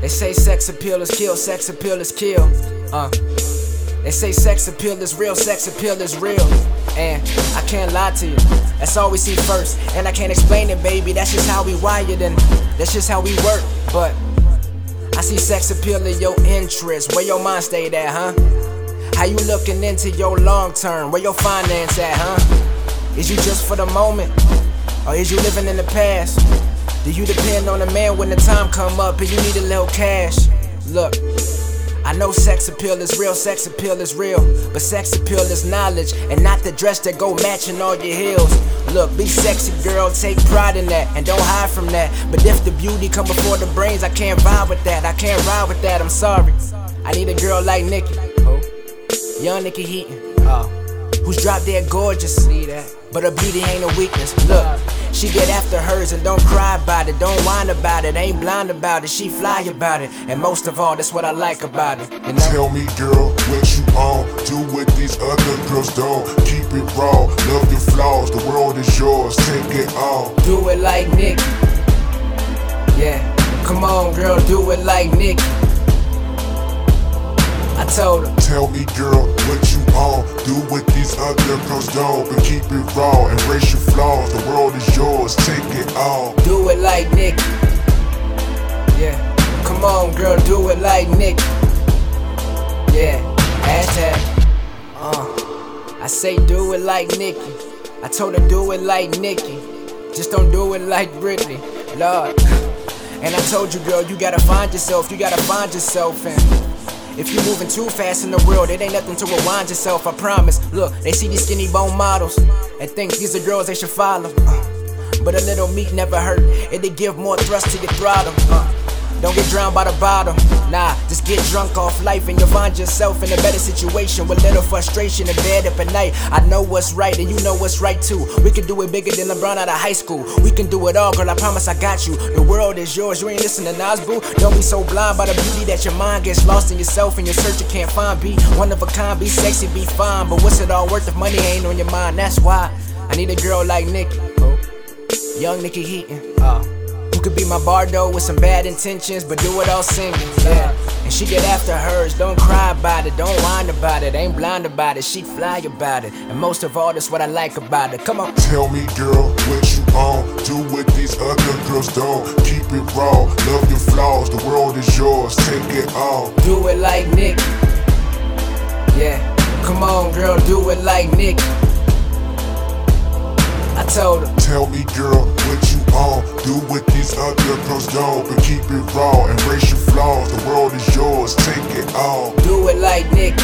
They say sex appeal is kill, sex appeal is kill. Uh. They say sex appeal is real, sex appeal is real. And I can't lie to you, that's all we see first. And I can't explain it, baby, that's just how we wired and that's just how we work. But I see sex appeal in your interest. Where your mind stayed at, huh? How you looking into your long term? Where your finance at, huh? Is you just for the moment? Or is you living in the past? Do you depend on a man when the time come up and you need a little cash? Look, I know sex appeal is real, sex appeal is real. But sex appeal is knowledge and not the dress that go matching all your heels. Look, be sexy, girl, take pride in that and don't hide from that. But if the beauty come before the brains, I can't vibe with that. I can't ride with that, I'm sorry. I need a girl like Niykee. Young Niykee Heaton. Oh. Who's drop dead gorgeous. See that. But her beauty ain't a weakness. Look. She get after hers and don't cry about it, don't whine about it, ain't blind about it, she fly about it. And most of all, that's what I like about it. You know? Tell me, girl, what you on? Do what these other girls don't. Keep it raw, love your flaws, the world is yours, take it all. Do it like Nick. Yeah, come on, girl, do it like Nick. I told her. Tell me, girl, what you on? Do these other girls don't, but keep it raw, embrace your flaws. The world is yours, take it all. Do it like Nick. Yeah, come on, girl, do it like Nick. Yeah, hashtag. Uh, I say do it like Niykee. I told her do it like Niykee. Just don't do it like Britney, Lord. And I told you, girl, you gotta find yourself. You gotta find yourself, and if you're moving too fast in the world, it ain't nothing to rewind yourself, I promise. Look, they see these skinny bone models and think these are girls they should follow. Uh, but a little meat never hurt, it'll give more thrust to your throttle. Uh, don't get drowned by the bottle. Nah, just get drunk off life and you'll find yourself in a better situation with little frustration in bed up at night. I know what's right and you know what's right too. We can do it bigger than LeBron out of high school. We can do it all, girl. I promise I got you. The world is yours. You ain't listening to Nas, boo. Don't be so blind by the beauty that your mind gets lost in yourself and your search you can't find. Be one of a kind, be sexy, be fine. But what's it all worth if money ain't on your mind? That's why I need a girl like Niykee. Young Niykee Heaton. Oh. You could be my Bardot with some bad intentions, but do it all singing, yeah. And she get after hers, don't cry about it, don't whine about it, ain't blind about it, she fly about it. And most of all, that's what I like about it. Come on. Tell me, girl, what you on? Do what these other girls don't. Keep it raw, love your flaws, the world is yours, take it all. Do it like Nick. Yeah, come on, girl, do it like Nick. Told her. Tell me, girl, what you on? Do what these other girls don't, but keep it raw, embrace your flaws. The world is yours, take it all. Do it like Nick.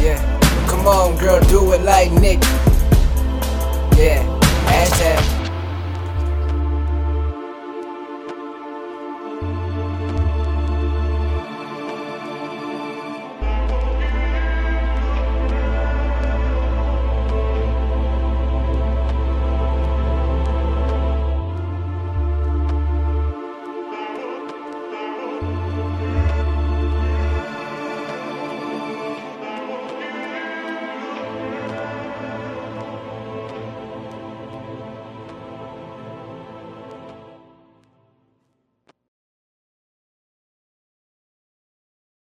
Yeah, come on, girl, do it like Nick. Yeah, hashtag.